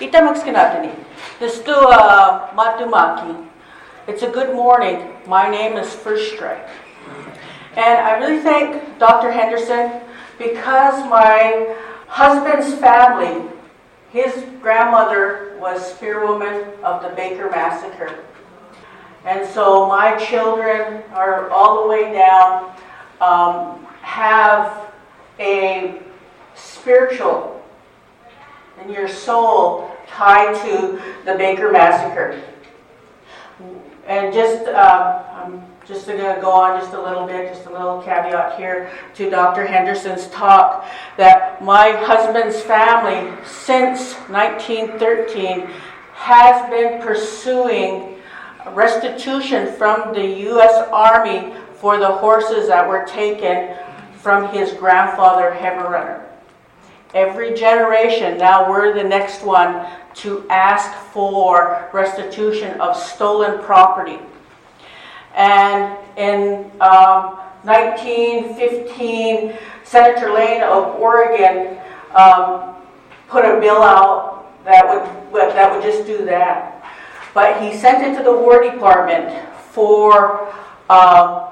Itamakskinaatani. Nistu uh, Matumaki. It's a good morning. My name is First Strike. And I really thank Dr. Henderson because my husband's family, his grandmother was spearwoman of the Baker Massacre. And so my children are all the way down, um, have a spiritual in your soul tied to the Baker Massacre. And just, um, I'm just going to go on just a little bit, just a little caveat here to Dr. Henderson's talk that my husband's family since 1913 has been pursuing restitution from the U.S. Army for the horses that were taken from his grandfather, Heavy Runner. Every generation, now we're the next one to ask for restitution of stolen property. And in um, 1915, Senator Lane of Oregon um, put a bill out that would, that would just do that. But he sent it to the War Department for uh,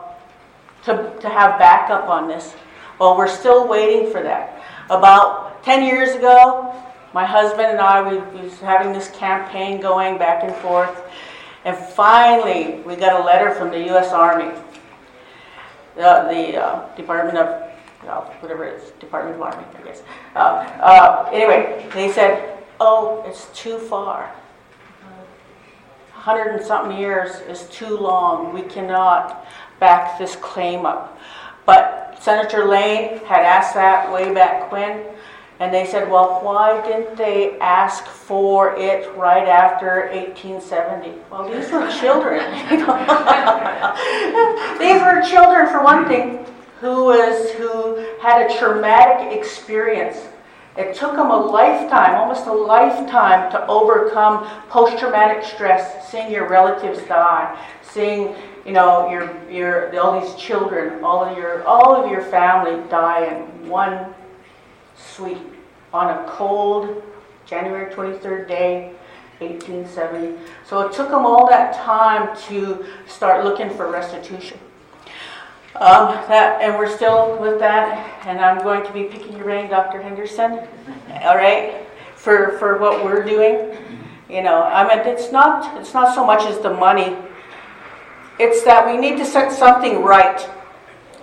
to, to have backup on this. Well, we're still waiting for that. About 10 years ago, my husband and I, we, was having this campaign going back and forth. And finally, we got a letter from the U.S. Army, the, the uh, Department of, well, whatever it is, Department of Army, I guess. Uh, uh, anyway, they said, oh, it's too far. 100 and something years is too long. We cannot back this claim up. But Senator Lane had asked that way back when, and they said, well, why didn't they ask for it right after 1870? Well, these were children. these were children, for one thing, who, was, who had a traumatic experience. It took them a lifetime, almost a lifetime, to overcome post traumatic stress, seeing your relatives die, seeing you know, your, your, all these children, all of your, all of your family die in one sweep on a cold January 23rd day, 1870. So it took them all that time to start looking for restitution. Um, that, and we're still with that, and I'm going to be picking your brain, Dr. Henderson. All right, for for what we're doing. You know, I mean, it's not it's not so much as the money it's that we need to set something right,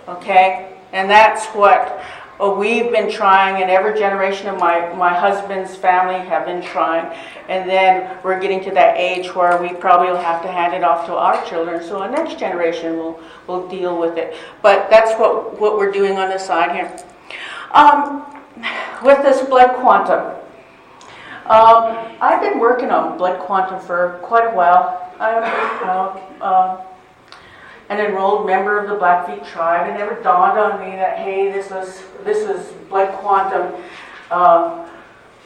okay? And that's what uh, we've been trying, and every generation of my, my husband's family have been trying. And then we're getting to that age where we probably will have to hand it off to our children, so our next generation will, will deal with it. But that's what, what we're doing on the side here. Um, with this blood quantum, um, I've been working on blood quantum for quite a while. I'm, uh, uh, an enrolled member of the Blackfeet tribe. It never dawned on me that hey, this was this was blood quantum. Um,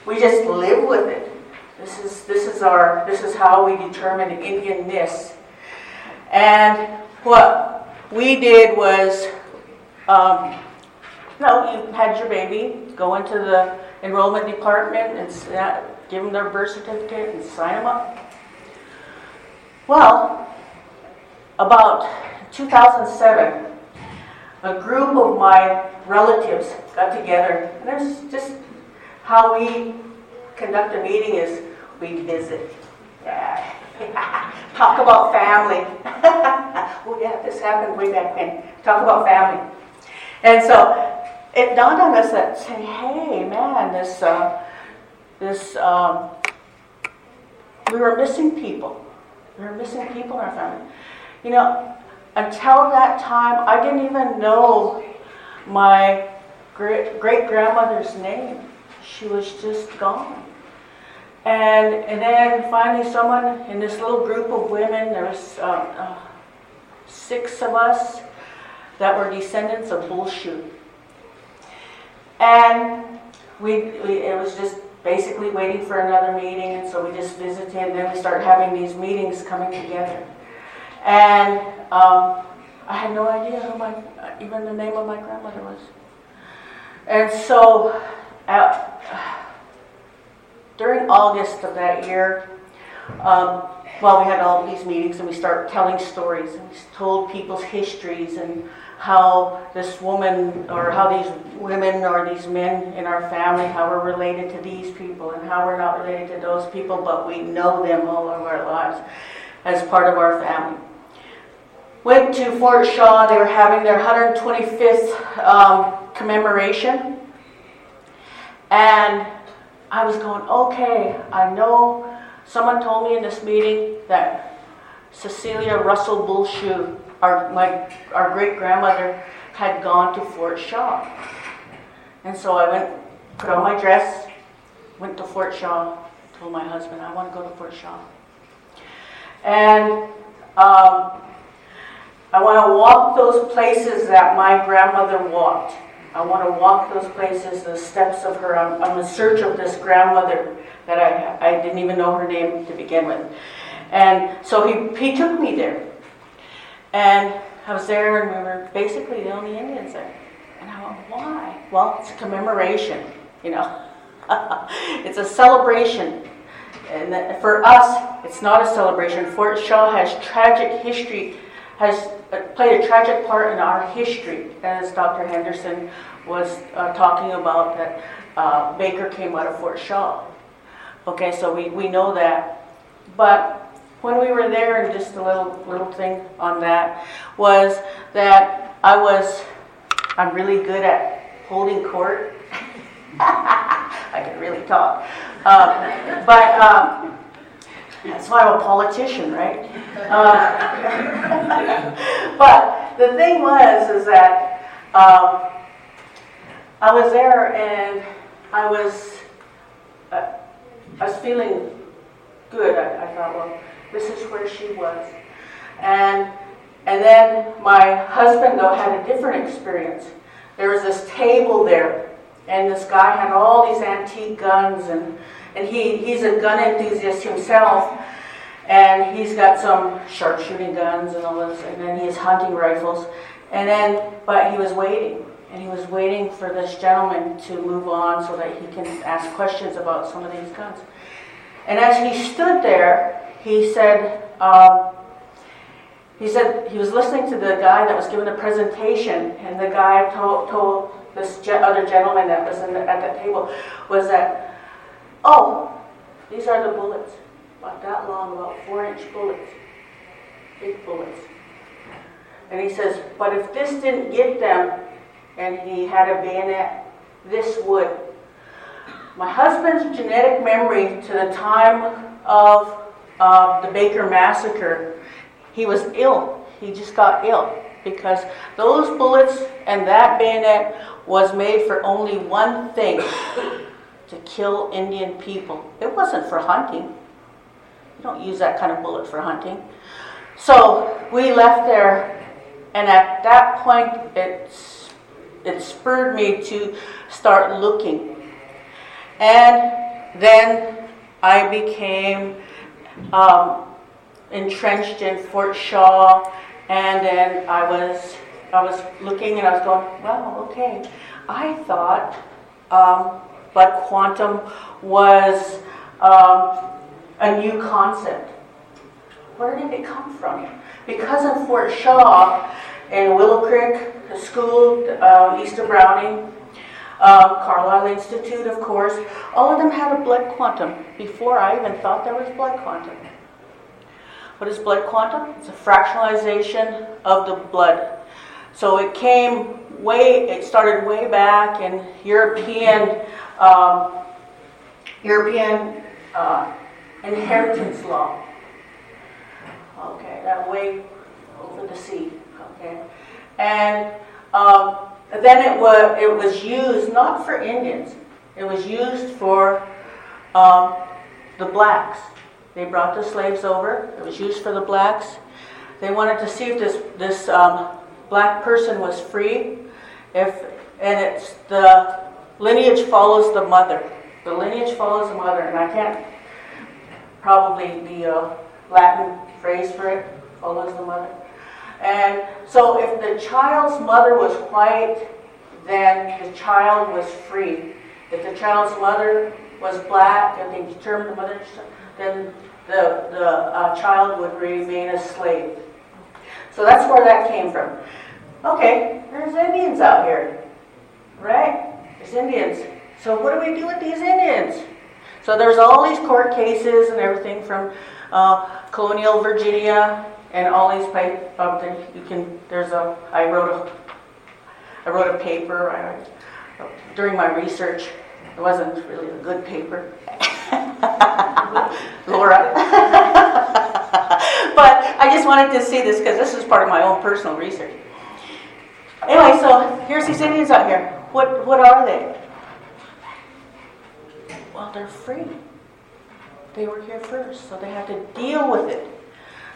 we just live with it. This is this is our this is how we determine Indianness. And what we did was, um, you you had your baby go into the enrollment department and give them their birth certificate and sign them up. Well, about 2007, a group of my relatives got together, and that's just how we conduct a meeting is we visit. Yeah. Talk about family. oh yeah, this happened way back then. Talk about family. And so it dawned on us that say, hey man, this uh, this um, we were missing people. We were missing people in our family. You know, until that time, I didn't even know my great grandmother's name. She was just gone. And, and then finally, someone in this little group of women, there was uh, uh, six of us that were descendants of Bullshoe. And we, we, it was just basically waiting for another meeting, and so we just visited, and then we started having these meetings coming together. And um, I had no idea who my, even the name of my grandmother was. And so, uh, during August of that year, um, well, we had all these meetings and we started telling stories and we told people's histories and how this woman or how these women or these men in our family, how we're related to these people and how we're not related to those people, but we know them all of our lives as part of our family. Went to Fort Shaw, they were having their 125th um, commemoration. And I was going, okay, I know someone told me in this meeting that Cecilia Russell Bullshoe our, my, our great grandmother had gone to Fort Shaw. And so I went, put on my dress, went to Fort Shaw, told my husband, I want to go to Fort Shaw. And um, I want to walk those places that my grandmother walked. I want to walk those places, the steps of her. I'm, I'm in search of this grandmother that I, I didn't even know her name to begin with. And so he, he took me there. And I was there, and we were basically the only Indians there. And I went, why? Well, it's a commemoration, you know. it's a celebration. And for us, it's not a celebration. Fort Shaw has tragic history, has played a tragic part in our history, as Dr. Henderson was uh, talking about that uh, Baker came out of Fort Shaw. Okay, so we, we know that. But when we were there, and just a little little thing on that was that I was I'm really good at holding court. I can really talk, um, but um, that's why I'm a politician, right? Uh, but the thing was is that um, I was there and I was uh, I was feeling good. I, I thought, well this is where she was. And, and then my husband, though, had a different experience. There was this table there, and this guy had all these antique guns, and, and he, he's a gun enthusiast himself. And he's got some sharpshooting guns and all this, and then he has hunting rifles. And then, but he was waiting, and he was waiting for this gentleman to move on so that he can ask questions about some of these guns. And as he stood there, he said, um, he said he was listening to the guy that was giving the presentation, and the guy told, told this other gentleman that was the, at that table was that, oh, these are the bullets, about that long, about four-inch bullets, big bullets. And he says, but if this didn't get them, and he had a bayonet, this would. My husband's genetic memory to the time of of the Baker massacre, he was ill. He just got ill because those bullets and that bayonet was made for only one thing to kill Indian people. It wasn't for hunting. You don't use that kind of bullet for hunting. So we left there, and at that point, it, it spurred me to start looking. And then I became um, entrenched in Fort Shaw, and then I was I was looking and I was going, well, okay. I thought um, blood quantum was um, a new concept. Where did it come from? Because in Fort Shaw, in Willow Creek the School, uh, east of Browning, um, Carlisle Institute, of course, all of them had a blood quantum before I even thought there was blood quantum. What is blood quantum? It's a fractionalization of the blood. So it came way, it started way back in European, um, European uh, inheritance law. Okay, that way over the sea. Okay, and um, then it was, it was used not for Indians, it was used for um, the blacks. They brought the slaves over, it was used for the blacks. They wanted to see if this, this um, black person was free, if, and it's the lineage follows the mother. The lineage follows the mother, and I can't probably the uh, Latin phrase for it follows the mother. And so if the child's mother was white, then the child was free. If the child's mother was black and they determined the mother, then the, the uh, child would remain a slave. So that's where that came from. Okay, there's Indians out here, right? Indians. So what do we do with these Indians? So there's all these court cases and everything from uh, colonial Virginia and all these pipe, um, there- you can, there's a, I wrote a, I wrote a paper I, during my research. It wasn't really a good paper. Laura. but I just wanted to see this because this is part of my own personal research. Anyway, so here's these Indians out here. What, what are they? Well, they're free. They were here first, so they had to deal with it.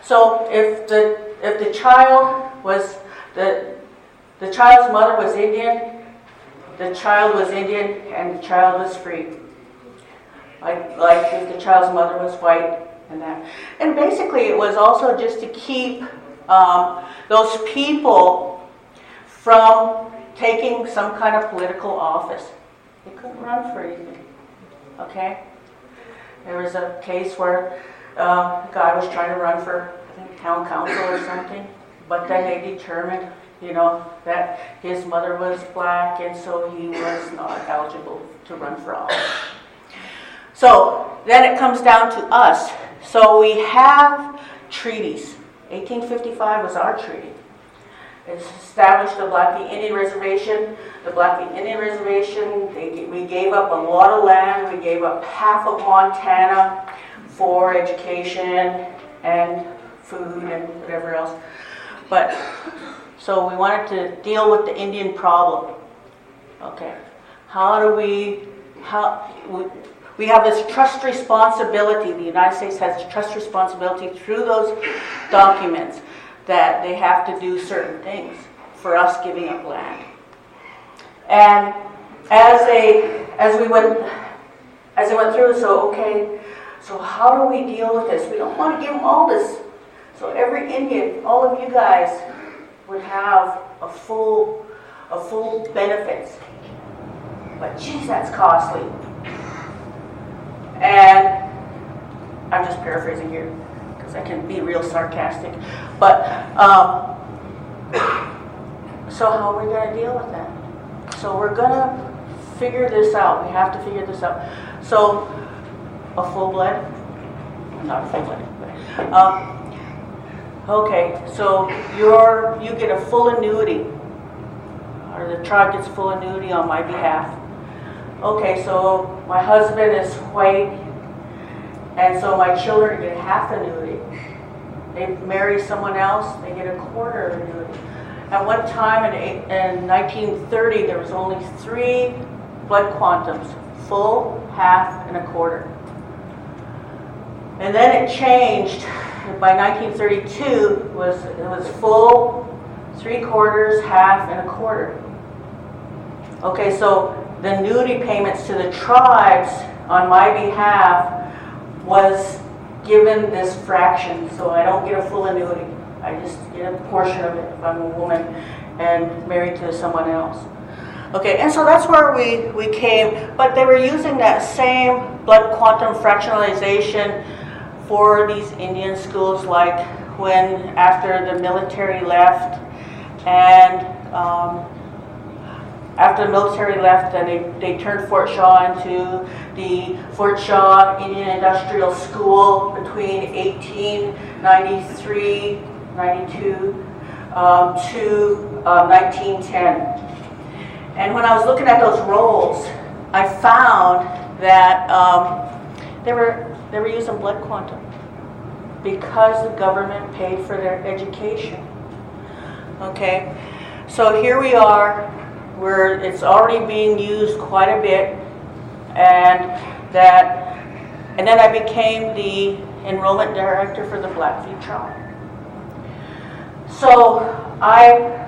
So if the if the child was the the child's mother was Indian, the child was Indian, and the child was free. Like like if the child's mother was white and that. And basically, it was also just to keep um, those people from taking some kind of political office. He couldn't run for anything. Okay. There was a case where uh, a guy was trying to run for I think, town council or something, but then they determined, you know, that his mother was black and so he was not eligible to run for office. So then it comes down to us. So we have treaties. 1855 was our treaty. Established the Blackfeet Indian Reservation. The Blackfeet Indian Reservation, they, we gave up a lot of land. We gave up half of Montana for education and food and whatever else. But so we wanted to deal with the Indian problem. Okay, how do we? How we, we have this trust responsibility. The United States has trust responsibility through those documents that they have to do certain things for us giving up land. And as they, as we went, as I went through, so okay, so how do we deal with this? We don't want to give them all this. So every Indian, all of you guys, would have a full, a full benefits. But geez, that's costly. And I'm just paraphrasing here because I can be real sarcastic. But um, so how are we going to deal with that? So we're going to figure this out. We have to figure this out. So a full blood, not a full blood. Um, okay, so you're you get a full annuity, or the tribe gets full annuity on my behalf. Okay, so my husband is white, and so my children get half annuity. They marry someone else, they get a quarter annuity. At one time in, in 1930, there was only three blood quantums, full, half, and a quarter. And then it changed. By 1932, was it was full, three quarters, half, and a quarter. Okay, so the annuity payments to the tribes on my behalf was given this fraction, so I don't get a full annuity. I just get a portion of it if I'm a woman and married to someone else. Okay, and so that's where we, we came, but they were using that same blood quantum fractionalization for these Indian schools, like when after the military left and um, after the military left, then they, they turned Fort Shaw into the Fort Shaw Indian Industrial School between 1893, 92 um, to uh, 1910. And when I was looking at those rolls, I found that um, they were they were using blood quantum because the government paid for their education. Okay, so here we are, where it's already being used quite a bit, and that, and then I became the enrollment director for the Blackfeet tribe. So I,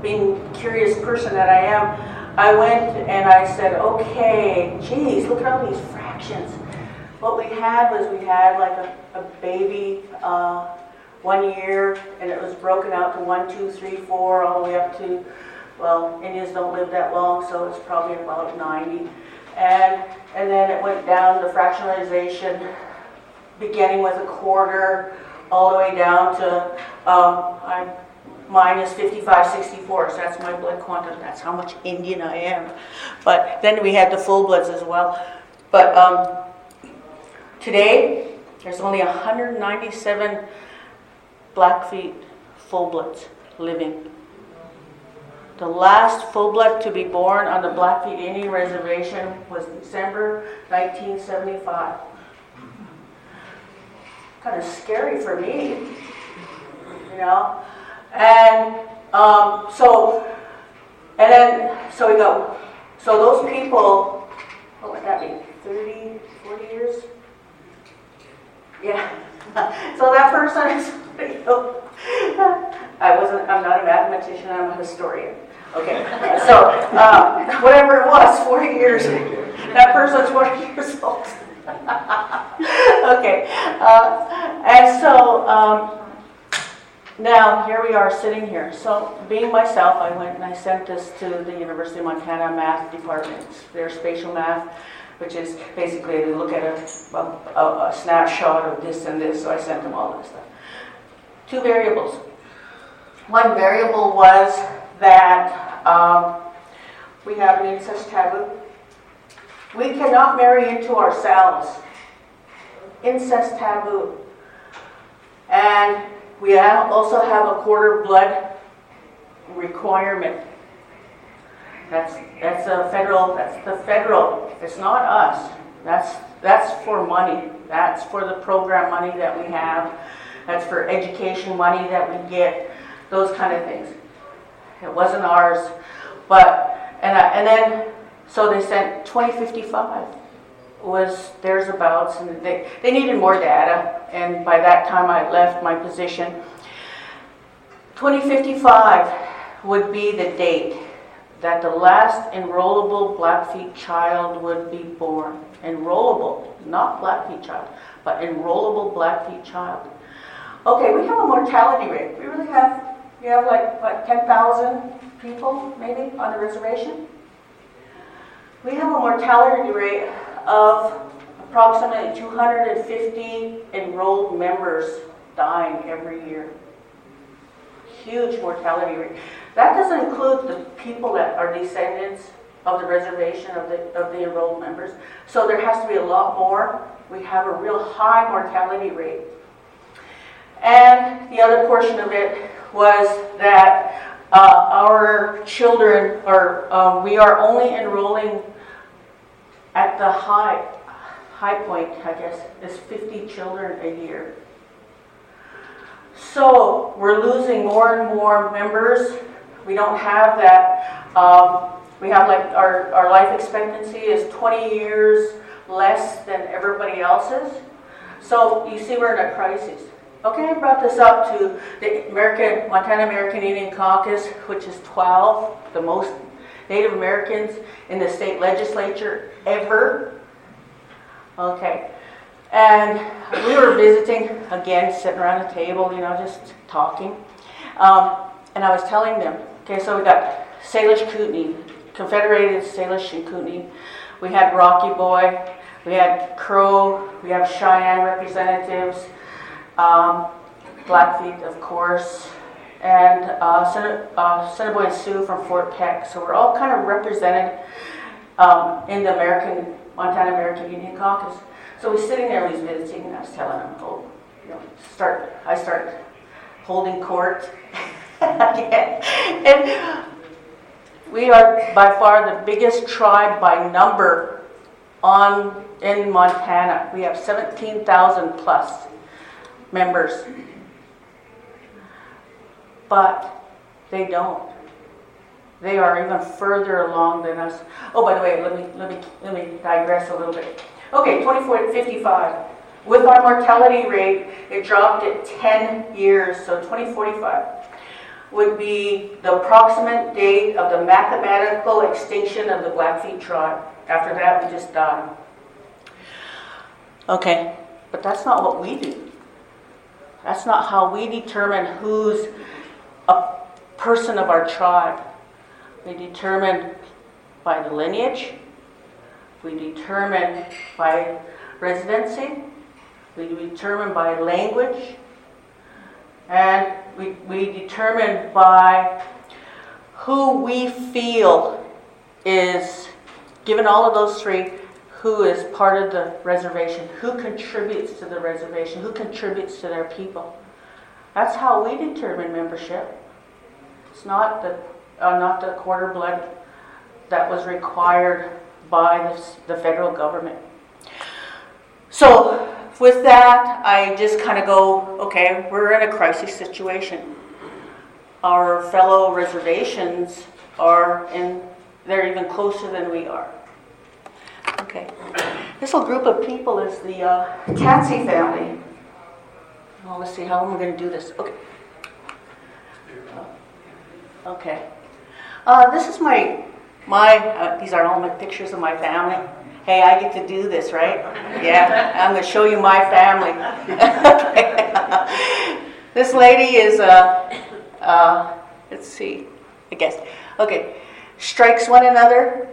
being curious person that I am, I went and I said, okay, geez, look at all these fractions. What we had was we had like a, a baby uh, one year, and it was broken out to one, two, three, four, all the way up to, well, Indians don't live that long, so it's probably about 90. And and then it went down to fractionalization, beginning with a quarter, all the way down to, um, I, mine is 5564, so that's my blood quantum, that's how much Indian I am. But then we had the full bloods as well. But um, today, there's only 197 Blackfeet full bloods living. The last full blood to be born on the Blackfeet Indian Reservation was December 1975. Kind of scary for me, you know? And um, so, and then, so we go, so those people, what would that be, 30, 40 years? Yeah. so that person is, I wasn't, I'm not a mathematician, I'm a historian. Okay, so um, whatever it was, 40 years, that person's 40 years old. okay, uh, and so um, now here we are sitting here. So, being myself, I went and I sent this to the University of Montana Math Department, their spatial math, which is basically they look at a, a, a snapshot of this and this. So I sent them all this stuff. Two variables. One variable was that um, we have an incest taboo. We cannot marry into ourselves. Incest taboo. And we also have a quarter blood requirement. That's, that's a federal, that's the federal, it's not us. That's, that's for money. That's for the program money that we have. That's for education money that we get, those kind of things. It wasn't ours. But, and, I, and then, so they sent 2055 was theirs abouts, and they, they needed more data. And by that time, I left my position. 2055 would be the date that the last enrollable Blackfeet child would be born. Enrollable, not Blackfeet child, but enrollable Blackfeet child. Okay, we have a mortality rate. We really have, we have like, what, 10,000 people maybe on the reservation? We have a mortality rate of approximately 250 enrolled members dying every year. Huge mortality rate. That doesn't include the people that are descendants of the reservation of the, of the enrolled members. So there has to be a lot more. We have a real high mortality rate. And the other portion of it was that uh, our children are, um, we are only enrolling at the high, high point, I guess, is 50 children a year. So we're losing more and more members. We don't have that. Um, we have like our, our life expectancy is 20 years less than everybody else's. So you see we're in a crisis. Okay, I brought this up to the American Montana American Indian Caucus, which is 12, the most Native Americans in the state legislature ever. Okay, and we were visiting again, sitting around a table, you know, just talking. Um, and I was telling them, okay, so we got Salish Kootenai, Confederated Salish and Kootenai. We had Rocky Boy, we had Crow, we have Cheyenne representatives um, Blackfeet, of course, and uh, Sen- uh, and Sioux from Fort Peck. So we're all kind of represented um, in the American, Montana American Indian Caucus. So we're sitting there, he's visiting, and I was telling him, oh, you know, start, I start holding court and we are by far the biggest tribe by number on in Montana. We have 17,000 plus members. But they don't. They are even further along than us. Oh, by the way, let me let me let me digress a little bit. Okay, 2455. With our mortality rate, it dropped at 10 years, so 2045 would be the approximate date of the mathematical extinction of the Blackfeet tribe. After that, we just die. Okay, but that's not what we do. That's not how we determine who's a person of our tribe. We determine by the lineage, we determine by residency, we determine by language, and we, we determine by who we feel is, given all of those three, who is part of the reservation, who contributes to the reservation, who contributes to their people. That's how we determine membership. It's not the, uh, not the quarter blood that was required by the, the federal government. So with that, I just kind of go, okay, we're in a crisis situation. Our fellow reservations are in, they're even closer than we are. Okay. This little group of people is the uh, family. Well, let's see, how am I going to do this? Okay. Okay. Uh, this is my, my uh, these are all my pictures of my family. Hey, I get to do this, right? Yeah, I'm going to show you my family. this lady is, uh, uh, let's see, I guess. Okay, strikes one another,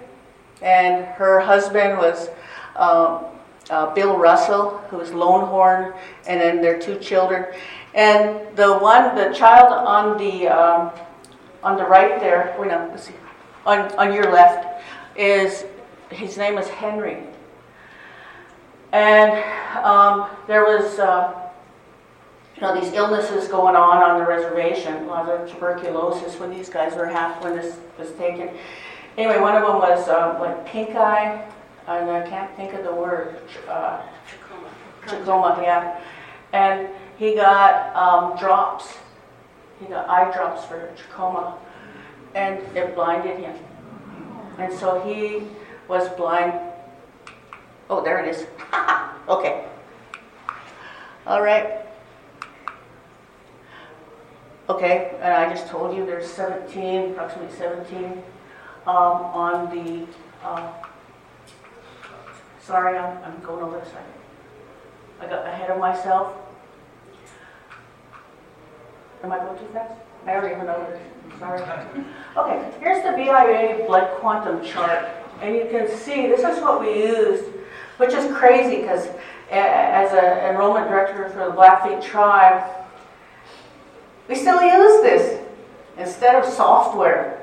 and her husband was um, uh, Bill Russell, who was Longhorn, and then their two children. And the one, the child on the um, on the right there, wait, no, let's see, on, on your left, is his name is Henry. And um, there was, uh, you know, these illnesses going on on the reservation, a lot of tuberculosis when these guys were half, when this was taken. Anyway, one of them was uh, like pink eye, and I can't think of the word. Uh, trachoma, yeah. And he got um, drops. He got eye drops for trachoma, and it blinded him. And so he was blind. Oh, there it is. okay. All right. Okay, and I just told you there's 17, approximately 17 um, on the. Uh, sorry, I'm, I'm going over the side. I got ahead of myself. Am I going too fast? I already went over this. Sorry. Okay, here's the BIA blood quantum chart. And you can see this is what we used, which is crazy because as an enrollment director for the Blackfeet tribe, we still use this instead of software.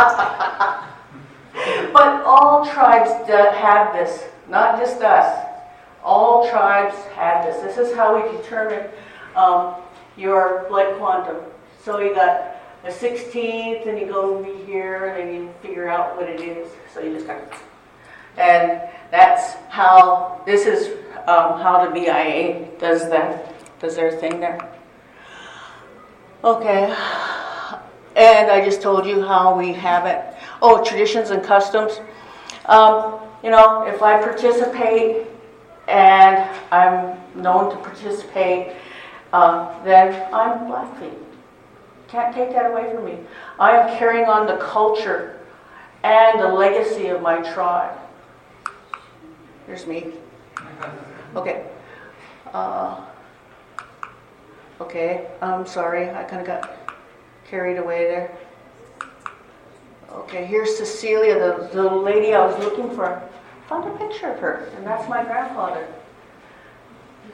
but all tribes have this, not just us. All tribes have this. This is how we determine um, your blood quantum. So you got a 16th, and you go over here, and you figure out what it is. So you just kind of, and that's how this is um, how the BIA does that, does their thing there. Okay, and I just told you how we have it. Oh, traditions and customs. Um, you know, if I participate and I'm known to participate, uh, then I'm Blackfeet. Can't take that away from me. I am carrying on the culture and the legacy of my tribe. Here's me. Okay. Uh, okay, I'm sorry. I kind of got carried away there. Okay, here's Cecilia, the, the lady I was looking for. Found a picture of her, and that's my grandfather.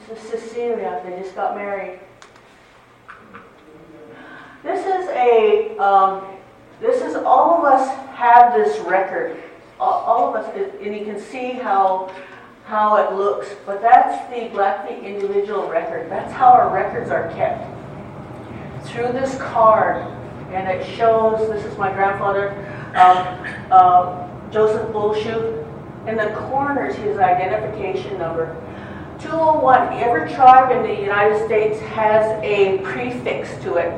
This is Cecilia. They just got married. This is a, um, this is, all of us have this record. All, all of us, and you can see how, how it looks, but that's the Blackfeet individual record. That's how our records are kept. Through this card, and it shows, this is my grandfather, uh, Joseph Bullshoe. In the corner is his identification number. 201, every tribe in the United States has a prefix to it.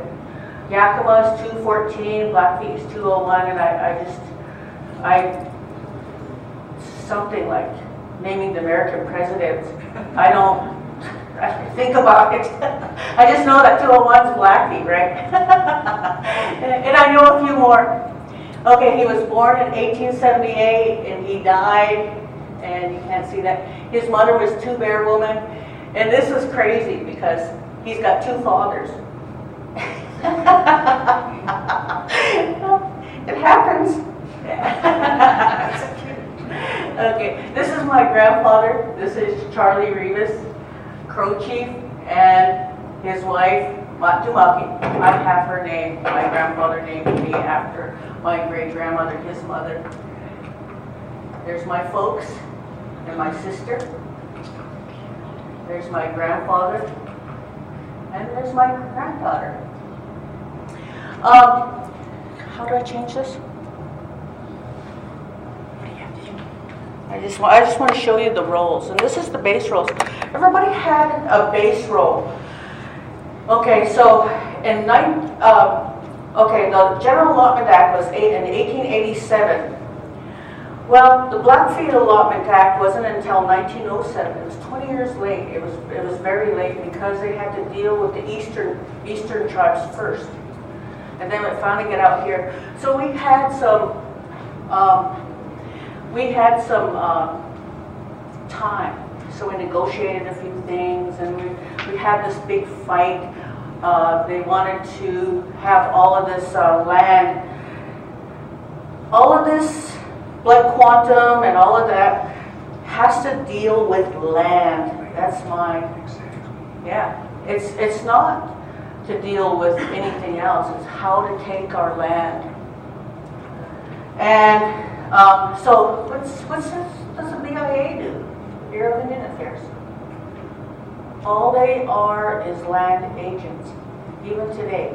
Yakima is 214, Blackfeet is 201, and I, I just, I, something like naming the American presidents. I don't I think about it. I just know that 201 is Blackfeet, right? and I know a few more. Okay, he was born in 1878 and he died, and you can't see that. His mother was two bear woman, and this is crazy because he's got two fathers. it happens. Okay, this is my grandfather. This is Charlie Rivas, Crow Chief, and his wife, Matumaki. I have her name. My grandfather named me after my great grandmother, his mother. There's my folks and my sister. There's my grandfather. And there's my granddaughter. Um, how do I change this? I just, I just want to show you the rolls. and this is the base rolls. Everybody had a base roll. Okay, so in nine, uh, okay, the General Allotment Act was eight, in 1887. Well, the Blackfeet Allotment Act wasn't until 1907. It was 20 years late. It was, it was very late because they had to deal with the eastern, eastern tribes first. And then it finally got out here. So we had some, um, we had some um, time, so we negotiated a few things, and we, we had this big fight. Uh, They wanted to have all of this uh, land, all of this blood quantum and all of that has to deal with land. That's my, yeah, it's, it's not to deal with anything else, it's how to take our land. And um, so what's, what's this, does the BIA do? Bureau of Indian Affairs. All they are is land agents, even today.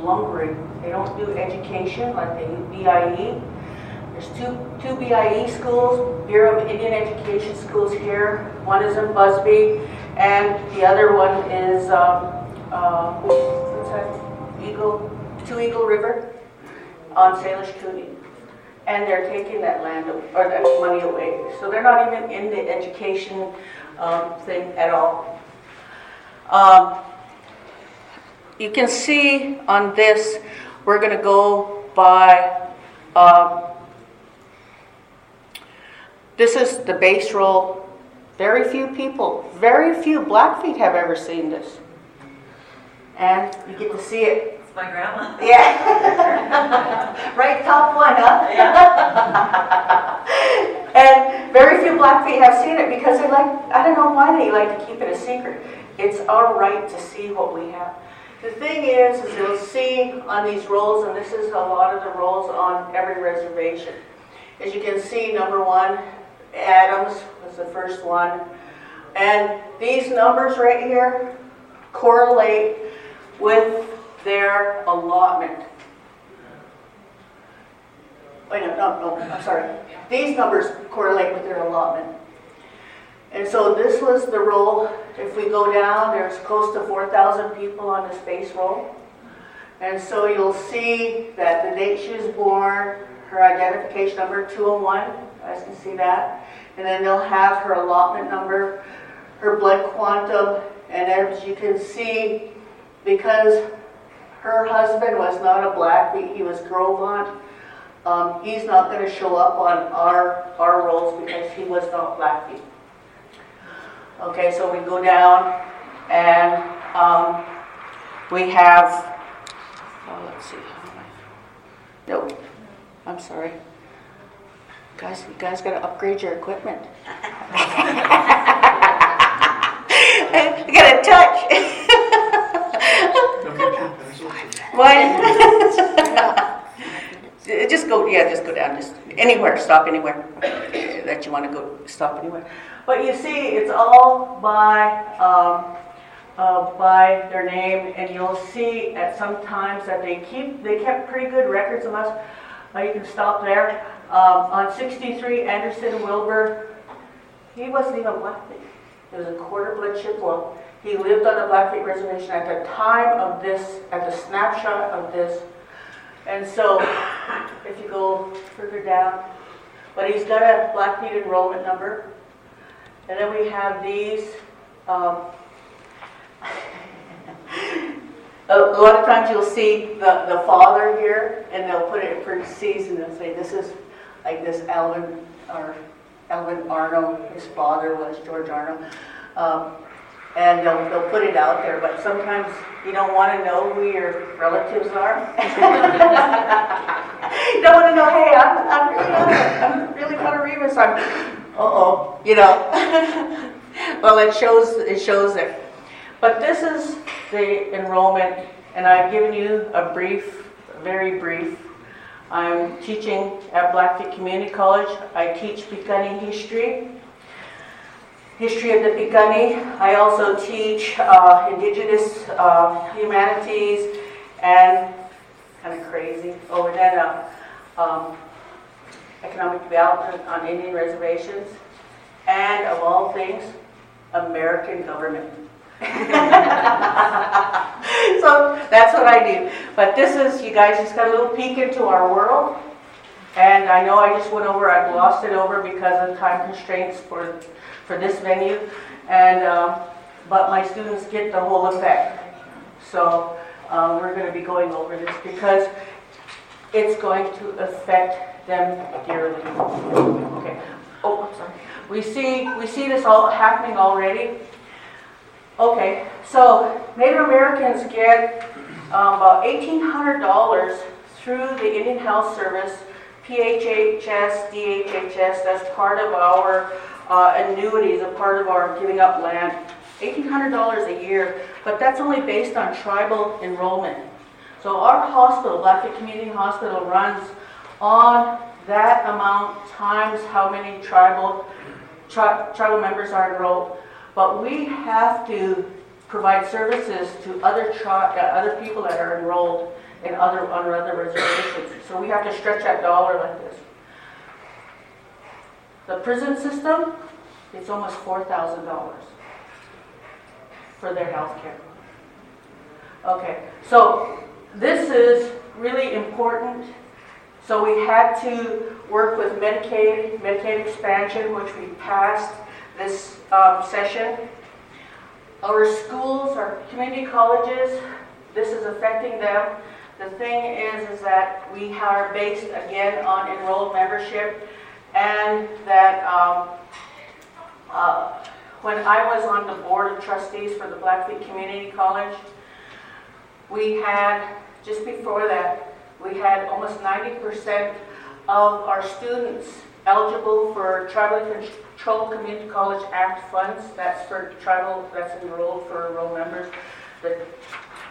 Lumbering, they don't do education like they do BIE. There's two, two BIE schools, Bureau of Indian Education schools here. One is in Busby, and the other one is, um, uh? Eagle, Two Eagle River on Salish Kootenai and they're taking that land, or that money away. So they're not even in the education um, thing at all. Um, You can see on this, we're gonna go by, um, this is the base roll. Very few people, very few Blackfeet have ever seen this. And you get to see it my grandma. yeah. right top one, huh? Yeah. And very few Blackfeet have seen it because they like, I don't know why they like to keep it a secret. It's our right to see what we have. The thing is, is you'll see on these rolls, and this is a lot of the rolls on every reservation. As you can see, number one, Adams was the first one. And these numbers right here correlate with their allotment. Wait, no, no, no, I'm sorry. These numbers correlate with their allotment. And so this was the roll. If we go down, there's close to 4,000 people on this base roll. And so you'll see that the date she was born, her identification number 201, you guys can see that. And then they'll have her allotment number, her blood quantum, and as you can see, because her husband was not a Blackfeet, he was Gros Ventre, um, he's not gonna show up on our, our rolls because he was not Blackfeet. Okay, so we go down and, um, we have, oh, let's see. Nope, I'm sorry. Guys, you guys gotta upgrade your equipment. I got a touch. Just go, yeah, just go down, just anywhere, stop anywhere that you want to go, stop anywhere. But you see, it's all by, um, uh, by their name, and you'll see at some times that they keep, they kept pretty good records of us. Uh, you can stop there. Um, on 63, Anderson Wilbur, he wasn't even Blackfeet. It was a quarter blood Chippewa. He lived on the Blackfeet Reservation at the time of this, at the snapshot of this. And so, if you go further down, but he's got a Blackfeet enrollment number. And then we have these, um, a lot of times you'll see the, the father here, and they'll put it in parentheses, and say, this is, like this Alvin, or Alvin Arnold, his father was George Arnold. Um, and they'll, they'll put it out there, but sometimes you don't want to know who your relatives are. you don't want to know, hey, I'm, I'm really not, a- I'm really not a Remus, I'm, uh-oh, you know. well, it shows it shows it. But this is the enrollment, and I've given you a brief, very brief. I'm teaching at Blackfeet Community College. I teach Piikani history, history of the Piikani. I also teach uh, Indigenous uh, humanities and kind of crazy. over uh, um, economic development on Indian reservations, and of all things, American government. so that's what I do. But this is, you guys just got a little peek into our world. And I know I just went over, I glossed it over because of time constraints for, for this venue. And, um, but my students get the whole effect. So um, we're going to be going over this because it's going to affect them dearly. Okay. Oh, I'm sorry. We see we see this all happening already. Okay, so Native Americans get um, about $1,800 through the Indian Health Service, PHHS, DHHS. That's part of our uh, annuities, a part of our giving up land. $1,800 a year, but that's only based on tribal enrollment. So our hospital, Blackfeet Community Hospital, runs on that amount times how many tribal tri- tribal members are enrolled. But we have to provide services to other uh, other people that are enrolled in other on other reservations. So we have to stretch that dollar like this. The prison system, it's almost four thousand dollars for their health care. Okay, so this is really important. So we had to work with Medicaid, Medicaid expansion, which we passed this um, session. Our schools, our community colleges, this is affecting them. The thing is, is that we are based again on enrolled membership, and that um, uh, when I was on the board of trustees for the Blackfeet Community College, we had just before that, we had almost 90% of our students eligible for Tribal Controlled Community College Act funds. That's for tribal, that's enrolled for enrolled members. The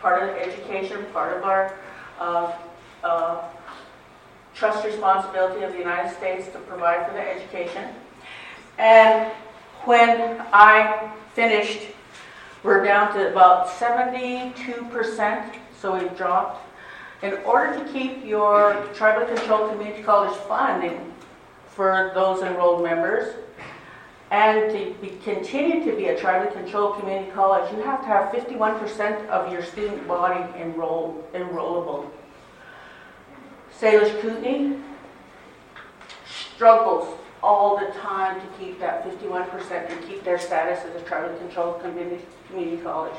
part of the education, part of our uh, uh, trust responsibility of the United States to provide for the education. And when I finished, we're down to about 72%, so we've dropped. In order to keep your tribally controlled community college funding for those enrolled members, and to be, continue to be a tribally controlled community college, you have to have 51% of your student body enrolled, enrollable. Salish Kootenai struggles all the time to keep that 51% and keep their status as a tribally controlled community, community college.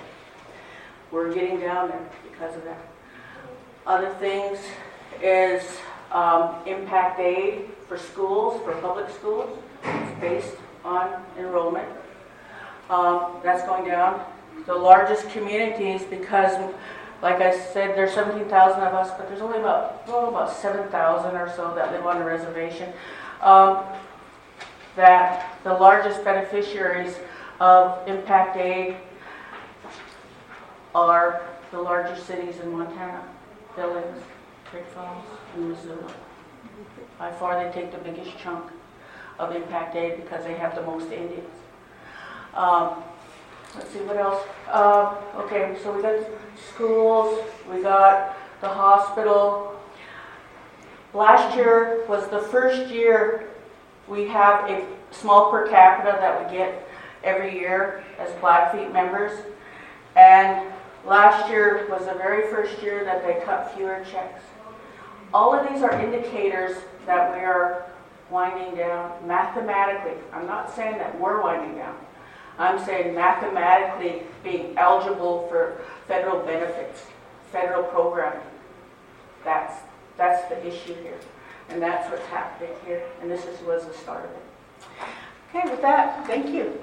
We're getting down there because of that. Other things is um, impact aid for schools, for public schools. It's based on enrollment. Um, that's going down. The largest communities, because like I said, there's 17,000 of us, but there's only about, well, about 7,000 or so that live on a reservation. Um, that the largest beneficiaries of impact aid are the larger cities in Montana, Billings, Great Falls, and Missoula. By far, they take the biggest chunk of impact aid because they have the most Indians. Um, let's see what else. Uh, okay, so we got schools, we got the hospital. Last year was the first year we have a small per capita that we get every year as Blackfeet members. And last year was the very first year that they cut fewer checks. All of these are indicators that we are winding down mathematically. I'm not saying that we're winding down. I'm saying mathematically being eligible for federal benefits, federal programming. That's, that's the issue here. And that's what's happening here. And this is, was the start of it. Okay, with that, thank you.